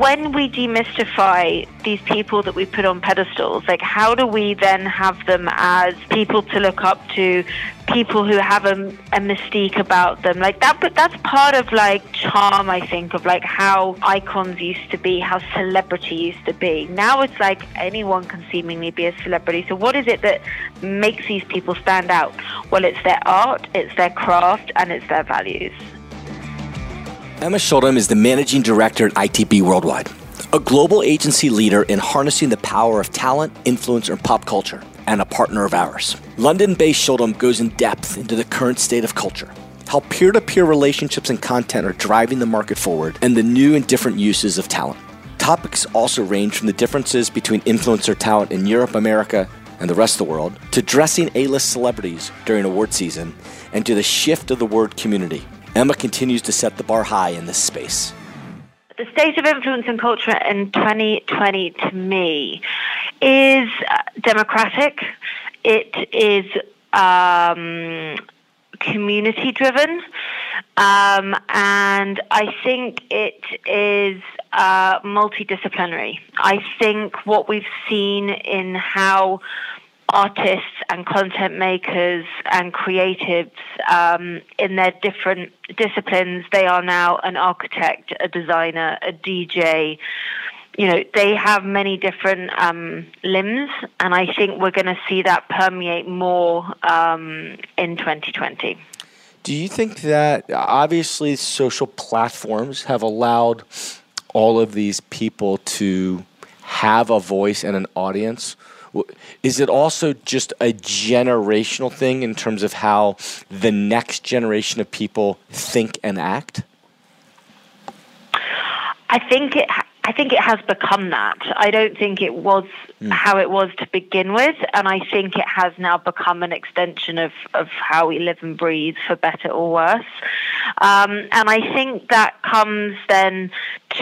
when we demystify these people that we put on pedestals, like how do we then have them as people to look up to, people who have a, a mystique about them? Like that, but that's part of like charm, I think, of like how icons used to be, how celebrity used to be. Now it's like anyone can seemingly be a celebrity. So what is it that makes these people stand out? Well, it's their art, it's their craft, and it's their values. Emma Shuldham is the managing director at ITB Worldwide, a global agency leader in harnessing the power of talent, influence, and pop culture, and a partner of ours. London based Shuldham goes in depth into the current state of culture, how peer to peer relationships and content are driving the market forward, and the new and different uses of talent. Topics also range from the differences between influencer talent in Europe, America, and the rest of the world, to dressing A list celebrities during award season, and to the shift of the word community. Emma continues to set the bar high in this space. The state of influence and culture in 2020 to me is uh, democratic. It is um, community driven. Um, and I think it is uh, multidisciplinary. I think what we've seen in how artists and content makers and creatives um, in their different disciplines. They are now an architect, a designer, a DJ. You know, they have many different um, limbs, and I think we're going to see that permeate more um, in 2020. Do you think that obviously social platforms have allowed all of these people to have a voice and an audience? Is it also just a generational thing in terms of how the next generation of people think and act? I think it. I think it has become that. I don't think it was mm. how it was to begin with, and I think it has now become an extension of, of how we live and breathe, for better or worse. Um, and I think that comes then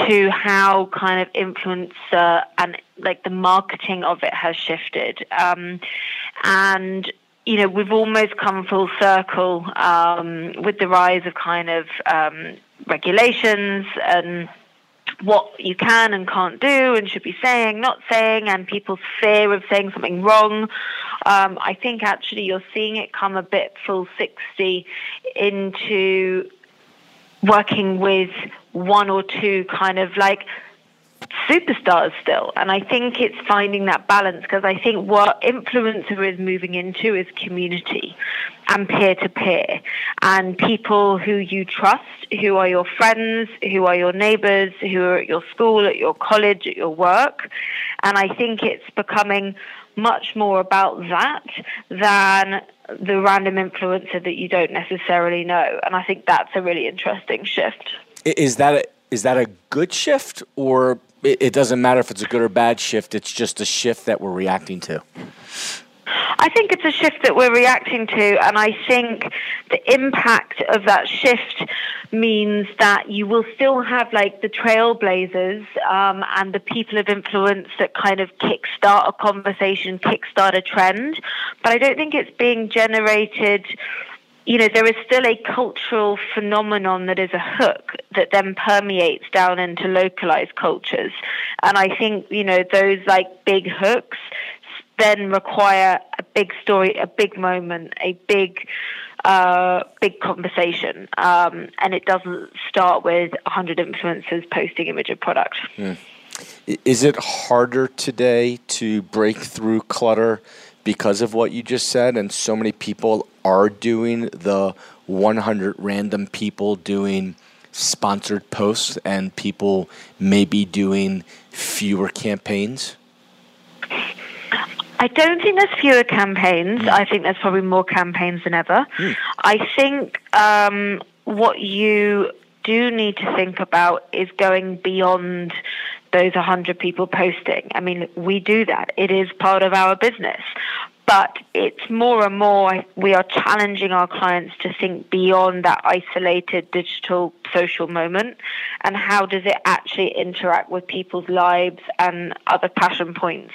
to how kind of influencer and like the marketing of it has shifted. Um, and you know, we've almost come full circle um, with the rise of kind of um, regulations and what you can and can't do and should be saying, not saying, and people's fear of saying something wrong. Um, I think actually you're seeing it come a bit full 60 into working with one or two kind of like superstars still. And I think it's finding that balance because I think what influencer is moving into is community and peer to peer and people who you trust, who are your friends, who are your neighbors, who are at your school, at your college, at your work. And I think it's becoming much more about that than the random influencer that you don't necessarily know. And I think that's a really interesting shift. Is that a, is that a good shift or it, it doesn't matter if it's a good or bad shift. It's just a shift that we're reacting to. I think it's a shift that we're reacting to, and I think the impact of that shift means that you will still have like the trailblazers um, and the people of influence that kind of kickstart a conversation, kickstart a trend, but I don't think it's being generated you know, there is still a cultural phenomenon that is a hook that then permeates down into localized cultures. And I think, you know, those like big hooks then require a big story, a big moment, a big, uh, big conversation. Um, and it doesn't start with 100 influencers posting image of product. Mm. Is it harder today to break through clutter because of what you just said? And so many people are doing the 100 random people doing sponsored posts and people maybe doing fewer campaigns? I don't think there's fewer campaigns. Mm. I think there's probably more campaigns than ever. Mm. I think um, what you do need to think about is going beyond those 100 people posting. I mean, we do that. It is part of our business. But it's more and more we are challenging our clients to think beyond that isolated digital social moment and how does it actually interact with people's lives and other passion points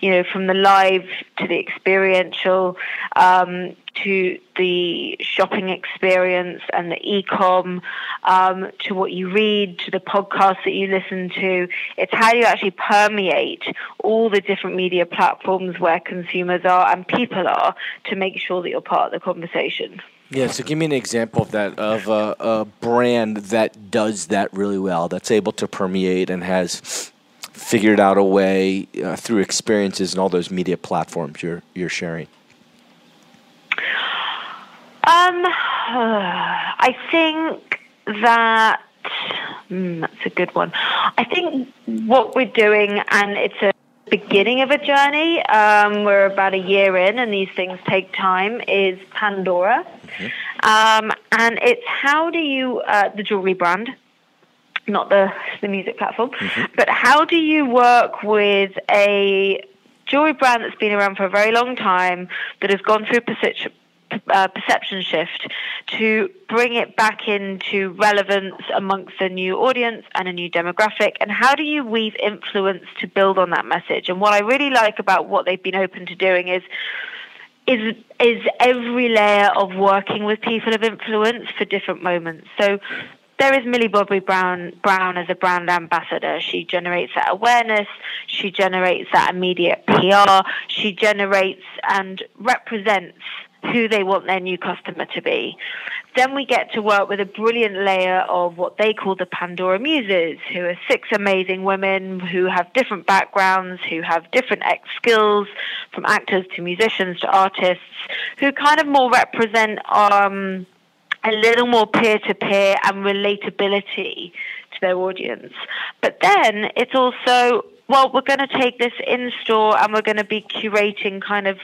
you know from the live to the experiential um, to the shopping experience and the e-com um, to what you read to the podcasts that you listen to it's how you actually permeate all the different media platforms where consumers are and people are to make sure that you're part of the conversation yeah, so give me an example of that of a, a, brand that does that really well, that's able to permeate and has figured out a way uh, through experiences and all those media platforms you're you're sharing. Um, I think that mm, that's a good one. I think what we're doing, and it's a beginning of a journey. Um, we're about a year in, and these things take time. Is Pandora, mm-hmm. um, and it's how do you uh, the jewelry brand, not the the music platform, mm-hmm. but how do you work with a jewelry brand that's been around for a very long time that has gone through uh, perception shift to bring it back into relevance amongst a new audience and a new demographic? And how do you weave influence to build on that message? And what I really like about what they've been open to doing is is is every layer of working with people of influence for different moments. So there is Millie Bobby Brown Brown as a brand ambassador. She generates that awareness. She generates that immediate PR. She generates and represents who they want their new customer to be. Then we get to work with a brilliant layer of what they call the Pandora Muses, who are six amazing women who have different backgrounds, who have different X skills, from actors to musicians to artists, who kind of more represent um, a little more peer to peer and relatability to their audience. But then it's also well, we're going to take this in store and we're going to be curating kind of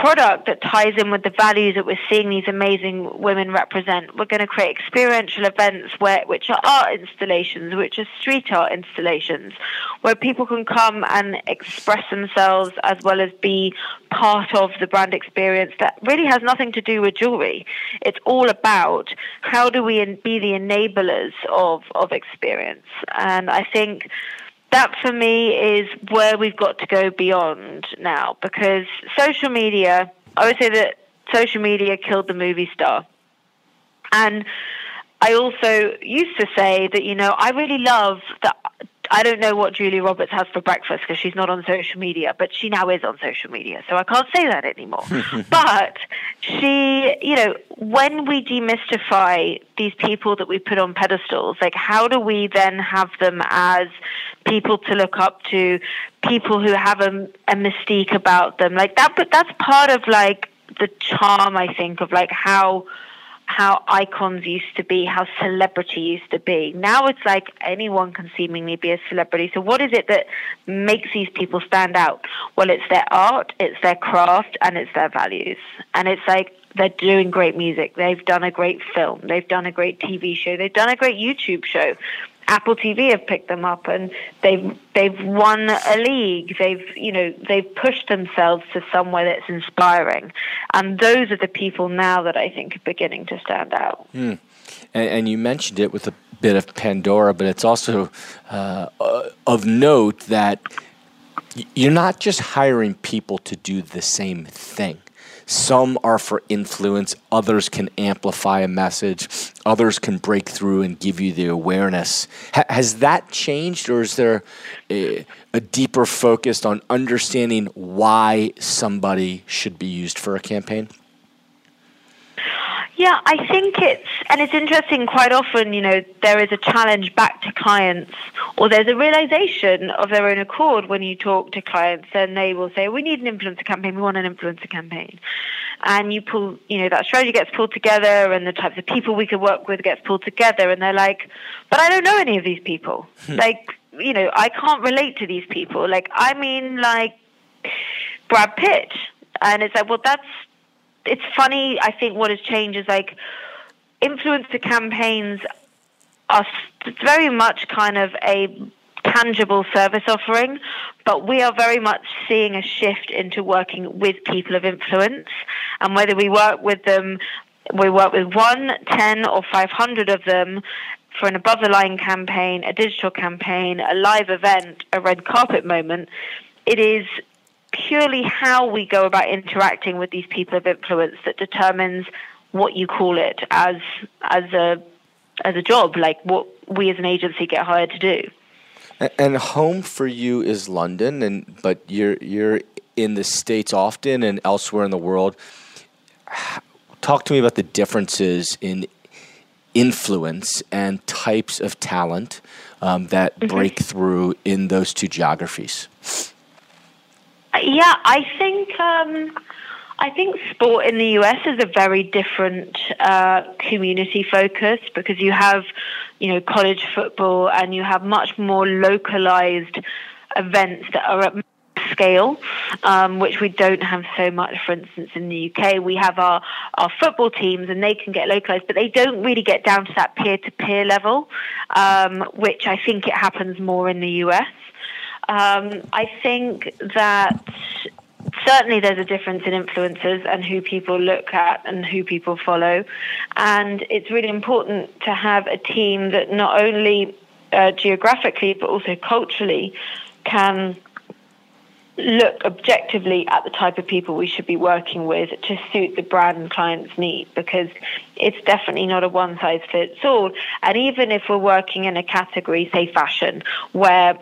product that ties in with the values that we're seeing these amazing women represent. We're going to create experiential events where, which are art installations, which are street art installations, where people can come and express themselves as well as be part of the brand experience that really has nothing to do with jewelry. It's all about how do we be the enablers of, of experience. And I think that for me is where we've got to go beyond now because social media, I would say that social media killed the movie star. And I also used to say that, you know, I really love that I don't know what Julia Roberts has for breakfast because she's not on social media, but she now is on social media, so I can't say that anymore. but she, you know, when we demystify these people that we put on pedestals, like how do we then have them as people to look up to, people who have a, a mystique about them, like that? But that's part of like the charm, I think, of like how how icons used to be, how celebrity used to be. Now it's like anyone can seemingly be a celebrity. So what is it that makes these people stand out? Well, it's their art, it's their craft, and it's their values. And it's like they're doing great music. They've done a great film. They've done a great TV show. They've done a great YouTube show. Apple TV have picked them up and they've they've won a league. They've you know they've pushed themselves to somewhere that's inspiring, and those are the people now that I think are beginning to stand out. Mm. And, and, you mentioned it with a bit of Pandora, but it's also uh, uh, of note that you're not just hiring people to do the same thing. Some are for influence, others can amplify a message, others can break through and give you the awareness. has that changed, or is there a, a deeper focus on understanding why somebody should be used for a campaign? Yeah, I think it's, and it's interesting, quite often, you know, there is a challenge back to clients, or there's a realization of their own accord when you talk to clients, and they will say, We need an influencer campaign, we want an influencer campaign. And you pull, you know, that strategy gets pulled together, and the types of people we could work with gets pulled together, and they're like, But I don't know any of these people. Hmm. like, you know, I can't relate to these people. Like, I mean, like, Brad Pitt. And it's like, well, that's it's funny. I think what has changed is like influencer campaigns are very much kind of a tangible service offering, but we are very much seeing a shift into working with people of influence. And whether we work with them, we work with one, ten, or 500 of them, for an above the line campaign, a digital campaign, a live event, a red carpet moment. It is purely how we go about interacting with these people of influence that determines what you call it as as a as a job, like what we as an agency get hired to do. And home for you is London, and but you're you're in the states often and elsewhere in the world. Talk to me about the differences in influence and types of talent um, that mm-hmm. break through in those two geographies. Yeah, I think um, I think sport in the US is a very different uh, community focus because you have, you know, college football and you have much more localized events that are at scale, um, which we don't have so much, for instance, in the UK. We have our, our football teams and they can get localized, but they don't really get down to that peer to peer level, um, which I think it happens more in the US. Um, I think that certainly there's a difference in influencers and who people look at and who people follow. And it's really important to have a team that not only uh, geographically but also culturally can look objectively at the type of people we should be working with to suit the brand and client's need because it's definitely not a one size fits all. And even if we're working in a category, say fashion, where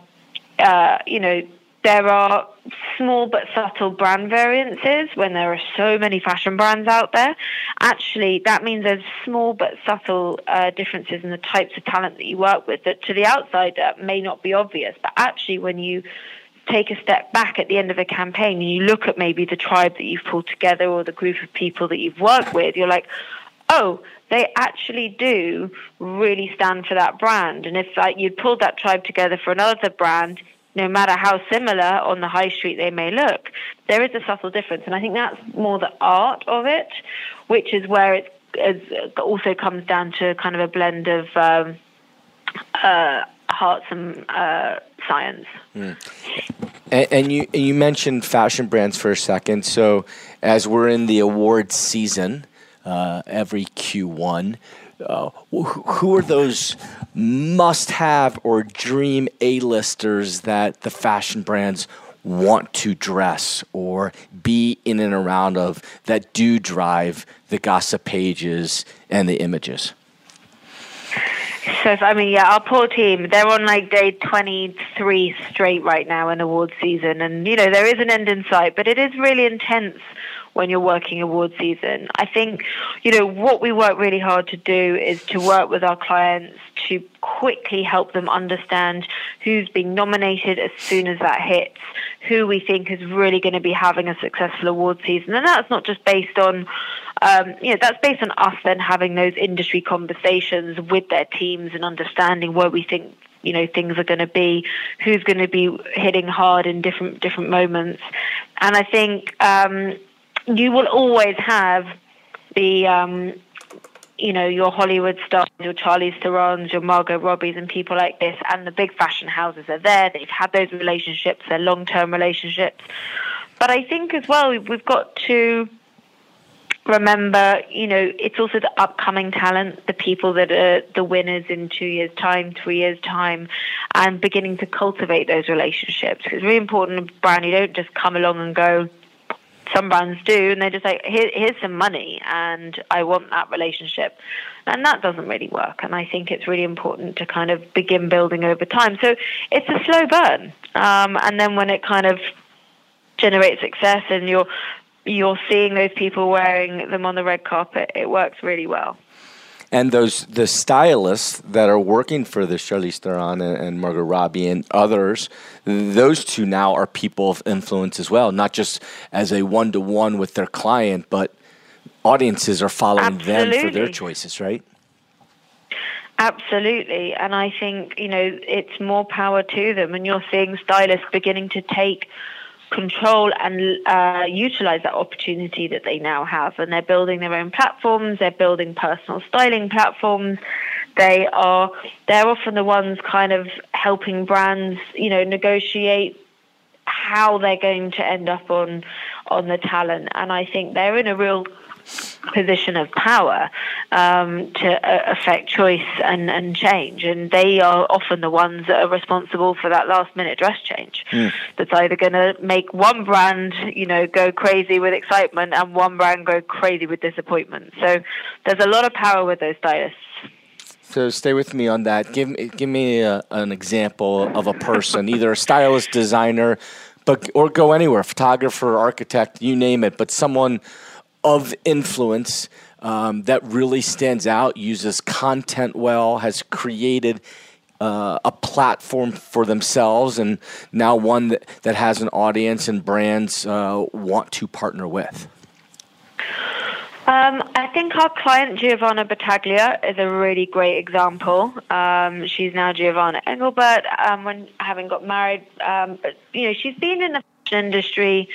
uh, you know there are small but subtle brand variances when there are so many fashion brands out there. Actually, that means there's small but subtle uh, differences in the types of talent that you work with that to the outsider may not be obvious. But actually, when you take a step back at the end of a campaign and you look at maybe the tribe that you've pulled together or the group of people that you've worked with, you're like, oh, they actually do really stand for that brand. And if like, you'd pulled that tribe together for another brand, no matter how similar on the high street they may look, there is a subtle difference. And I think that's more the art of it, which is where it also comes down to kind of a blend of um, uh, hearts and uh, science. Mm. And, and, you you mentioned fashion brands for a second. So as we're in the awards season, uh, every Q1, uh, who are those must have or dream A-listers that the fashion brands want to dress or be in and around of that do drive the gossip pages and the images? So, I mean, yeah, our poor team, they're on like day 23 straight right now in award season. And, you know, there is an end in sight, but it is really intense when you're working award season. I think, you know, what we work really hard to do is to work with our clients to quickly help them understand who's being nominated as soon as that hits, who we think is really going to be having a successful award season. And that's not just based on, um, you know, that's based on us then having those industry conversations with their teams and understanding where we think you know things are going to be who's going to be hitting hard in different different moments and i think um, you will always have the um, you know your Hollywood stars, your Charlize Theron's, your Margot Robbie's, and people like this, and the big fashion houses are there. They've had those relationships, they're long-term relationships. But I think as well we've got to remember, you know, it's also the upcoming talent, the people that are the winners in two years' time, three years' time, and beginning to cultivate those relationships. It's really important, Brian. You don't just come along and go some brands do, and they're just like, Here, here's some money, and I want that relationship. And that doesn't really work. And I think it's really important to kind of begin building over time. So it's a slow burn. Um, and then when it kind of generates success and you're you're seeing those people wearing them on the red carpet, it works really well and those the stylists that are working for the Charlize Theron and, and Margot Robbie and others, those two now are people of influence as well, not just as a one to one with their client, but audiences are following Absolutely. them for their choices, right? Absolutely, and I think you know it's more power to them, and you're seeing stylists beginning to take control and uh, utilize that opportunity that they now have. And they're building their own platforms. They're building personal styling platforms. They are they're often the ones kind of helping brands, you know, negotiate how they're going to end up on on the talent. And I think they're in a real position of power um, to uh, affect choice and, and change. And they are often the ones that are responsible for that last minute dress change. Mm. That's either going to make one brand, you know, go crazy with excitement and one brand go crazy with disappointment. So there's a lot of power with those stylists. So stay with me on that. Give me give me a, an example of a person, either a stylist, designer, but or go anywhere, photographer, architect, you name it, but someone of influence um, that really stands out, uses content well, has created uh, a platform for themselves, and now one that, that has an audience and brands uh, want to partner with? Um, I think our client Giovanna Battaglia is a really great example. Um, she's now Giovanna Engelbert. Um, when having got married, um, but you know she's been in the fashion industry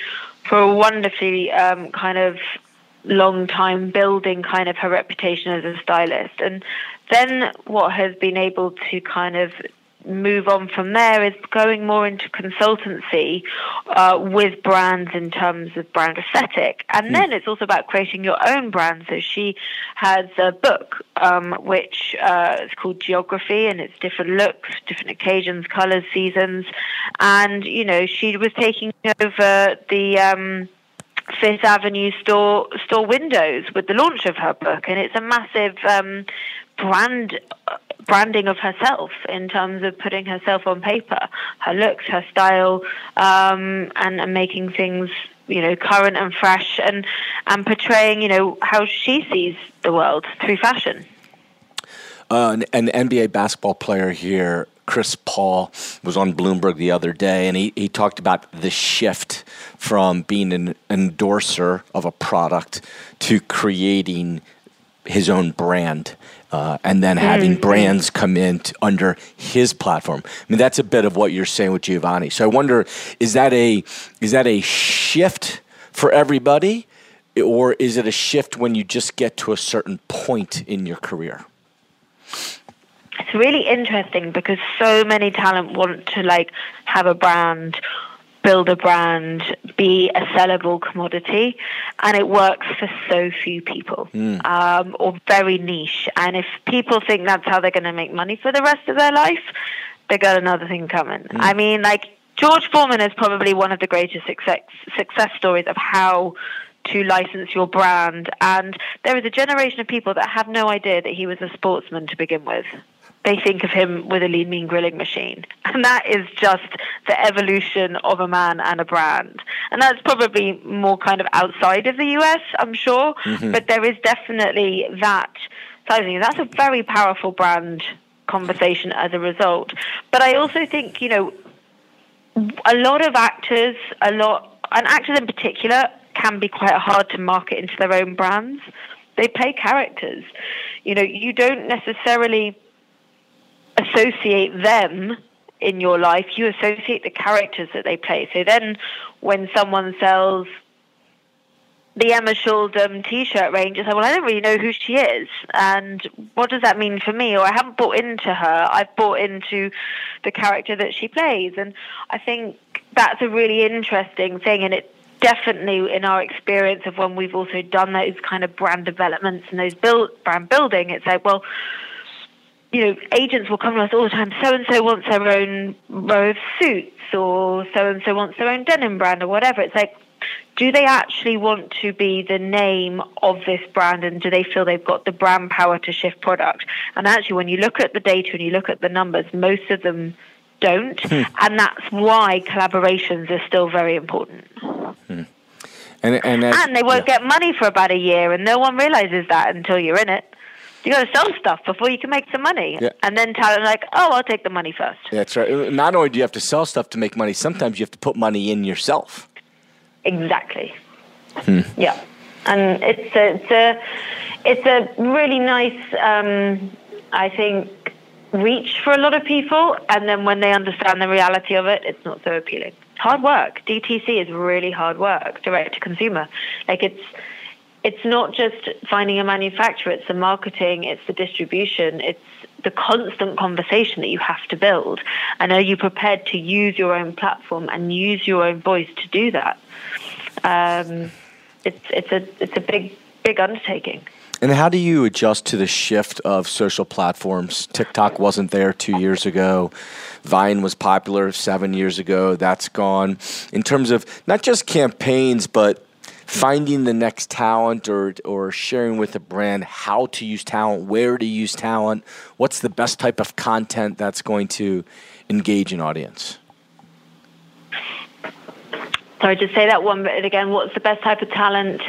for a wonderfully um, kind of long time building kind of her reputation as a stylist. And then what has been able to kind of move on from there is going more into consultancy uh, with brands in terms of brand aesthetic. And mm. then it's also about creating your own brand. So she has a book um, which uh, is called Geography and it's different looks, different occasions, colors, seasons. And, you know, she was taking over the. Um, Fifth Avenue store store windows with the launch of her book, and it's a massive um, brand branding of herself in terms of putting herself on paper, her looks, her style, um, and, and making things you know current and fresh, and and portraying you know how she sees the world through fashion. Uh, an, an NBA basketball player here Chris Paul was on Bloomberg the other day, and he, he talked about the shift from being an endorser of a product to creating his own brand. Uh, and then having mm-hmm. brands come in t- under his platform. I mean, that's a bit of what you're saying with Giovanni. So I wonder, is that a is that a shift for everybody, or is it a shift when you just get to a certain point in your career? It's really interesting because so many talent want to like have a brand build a brand, be a sellable commodity, and it works for so few people, mm. um, or very niche. And if people think that's how they're going to make money for the rest of their life, they got another thing coming. Mm. I mean, like George Foreman is probably one of the greatest success success stories of how to license your brand. And there is a generation of people that have no idea that he was a sportsman to begin with they think of him with a lean mean grilling machine. And that is just the evolution of a man and a brand. And that's probably more kind of outside of the US, I'm sure. Mm-hmm. But there is definitely that sizing. That's a very powerful brand conversation as a result. But I also think, you know, a lot of actors, a lot, and actors in particular, can be quite hard to market into their own brands. They play characters. You know, you don't necessarily associate them in your life, you associate the characters that they play. So then when someone sells the Emma Shuldham t-shirt range, I say, well, I don't really know who she is. And what does that mean for me? Or I haven't bought into her. I've bought into the character that she plays. And I think that's a really interesting thing. And it definitely in our experience of when we've also done those kind of brand developments and those build brand building, it's like, well, you know, agents will come to us all the time. So and so wants their own row of suits, or so and so wants their own denim brand, or whatever. It's like, do they actually want to be the name of this brand, and do they feel they've got the brand power to shift product? And actually, when you look at the data and you look at the numbers, most of them don't, hmm. and that's why collaborations are still very important. And, and, and, they won't yeah. get money for about a year, and no one realizes that until you're in it you got to sell stuff before you can make some money. Yeah. And then tell them, like, oh, I'll take the money first. That's right. Not only do you have to sell stuff to make money, sometimes you have to put money in yourself. Exactly. Hmm. Yeah. And it's a, it's a, it's a really nice, um, I think, reach for a lot of people. And then when they understand the reality of it, it's not so appealing. It's hard work. DTC is really hard work, direct to consumer. Like it's, it's not just finding a manufacturer, it's the marketing, it's the distribution, it's the constant conversation that you have to build. And are you prepared to use your own platform and use your own voice to do that? Um, it's it's a it's a big big undertaking. And how do you adjust to the shift of social platforms? TikTok wasn't there two years ago. Vine was popular seven years ago. That's gone. In terms of not just campaigns, but finding the next talent or, or sharing with a brand how to use talent, where to use talent, what's the best type of content that's going to engage an audience? Sorry, just say that one bit again. What's the best type of talent?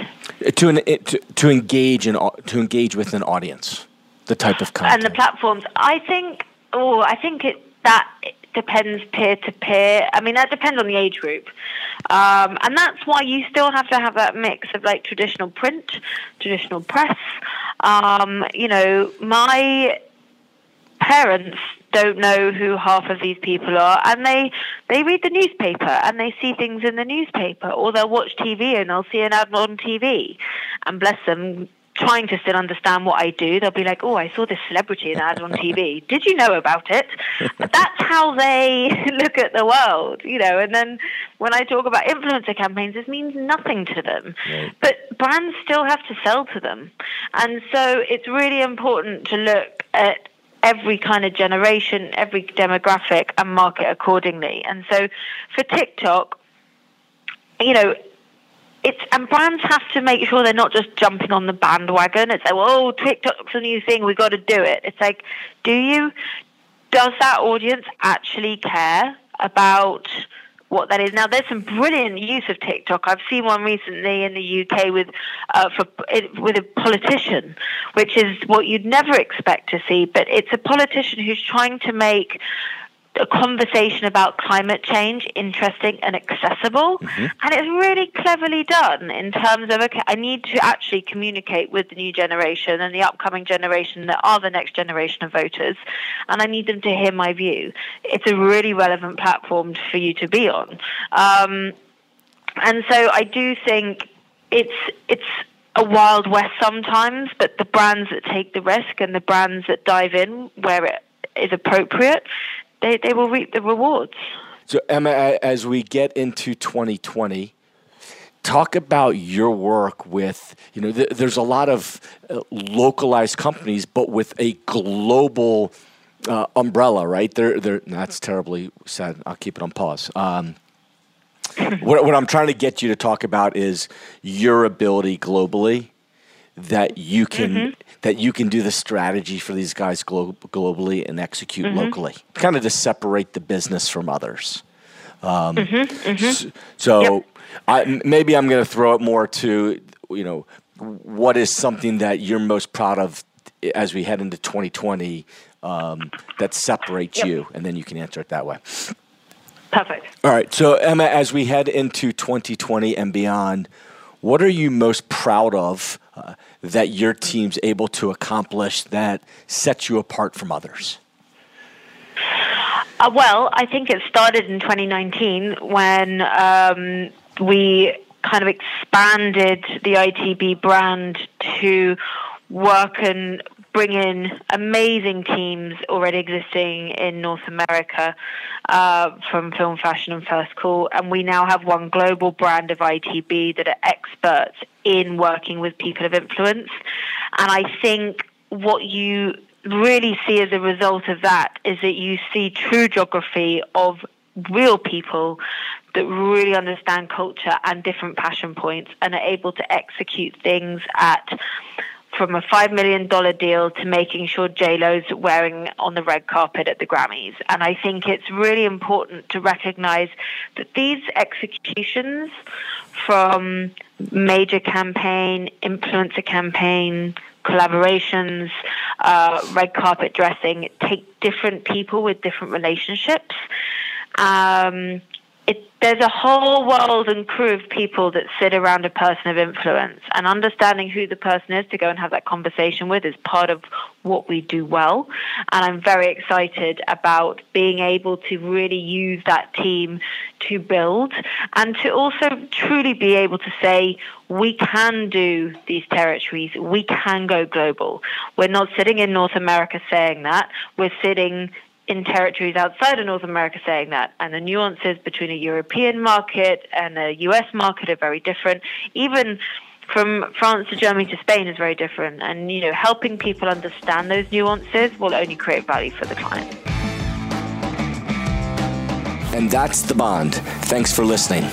To, an, to, to engage in, to engage with an audience, the type of content and the platforms. I think. Oh, I think it that depends peer to peer. I mean, that depends on the age group, um, and that's why you still have to have that mix of like traditional print, traditional press. Um, you know, my parents don't know who half of these people are and they they read the newspaper and they see things in the newspaper or they'll watch TV and they'll see an ad on TV and bless them trying to still understand what I do they'll be like oh I saw this celebrity in ad on TV did you know about it? But that's how they look at the world you know and then when I talk about influencer campaigns this means nothing to them. Right. but brands still have to sell to them. And so it's really important to look at every kind of generation, every demographic, and market accordingly. And so for TikTok, you know, it's and brands have to make sure they're not just jumping on the bandwagon. It's like, oh, TikTok's a new thing, we've got to do it. It's like, do you? Does that audience actually care about? What that is. Now, there's some brilliant use of TikTok. I've seen one recently in the UK with uh, for it, with a politician, which is what you'd never expect to see. But it's a politician who's trying to make a conversation about climate change interesting and accessible. Mm-hmm. And it's really cleverly done in terms of, okay, I need to actually communicate with the new generation and the upcoming generation that are the next generation of voters. And I need them to hear my view. It's a really relevant platform for you to be on. Um, and so I do think it's, it's, a wild west sometimes, but the brands that take the risk and the brands that dive in where it is appropriate they, they will reap the rewards. So, Emma, as we get into 2020, talk about your work with, you know, th- there's a lot of uh, localized companies, but with a global uh, umbrella, right? They're, they're, that's terribly sad. I'll keep it on pause. Um, what, what I'm trying to get you to talk about is your ability globally that you can mm-hmm. That you can do the strategy for these guys glo- globally and execute mm-hmm. locally, kind of to separate the business from others. Um, mm-hmm. mm-hmm. So, yep. I, maybe I'm going to throw it more to you know what is something that you're most proud of as we head into 2020 um, that separates yep. you, and then you can answer it that way. Perfect. All right. So, Emma, as we head into 2020 and beyond, what are you most proud of uh, that your team's able to accomplish that sets you apart from others? Uh, well, I think it started in 2019 when um, we kind of expanded the ITB brand to work and bring in amazing teams already existing in North America uh, from Film Fashion and First Call. And we now have one global brand of ITB that are experts in working with people of influence. And I think what you really see as a result of that is that you see true geography of real people that really understand culture and different passion points and are able to execute things at from a $5 million deal to making sure JLo's wearing on the red carpet at the Grammys. And I think it's really important to recognize that these executions from major campaign, influencer campaign, collaborations, uh, red carpet dressing take different people with different relationships. Um, it, there's a whole world and crew of people that sit around a person of influence, and understanding who the person is to go and have that conversation with is part of what we do well. And I'm very excited about being able to really use that team to build and to also truly be able to say, we can do these territories, we can go global. We're not sitting in North America saying that, we're sitting in territories outside of North America saying that. And the nuances between a European market and a US market are very different. Even from France to Germany to Spain is very different. And, you know, helping people understand those nuances will only create value for the client. And that's the bond. Thanks for listening.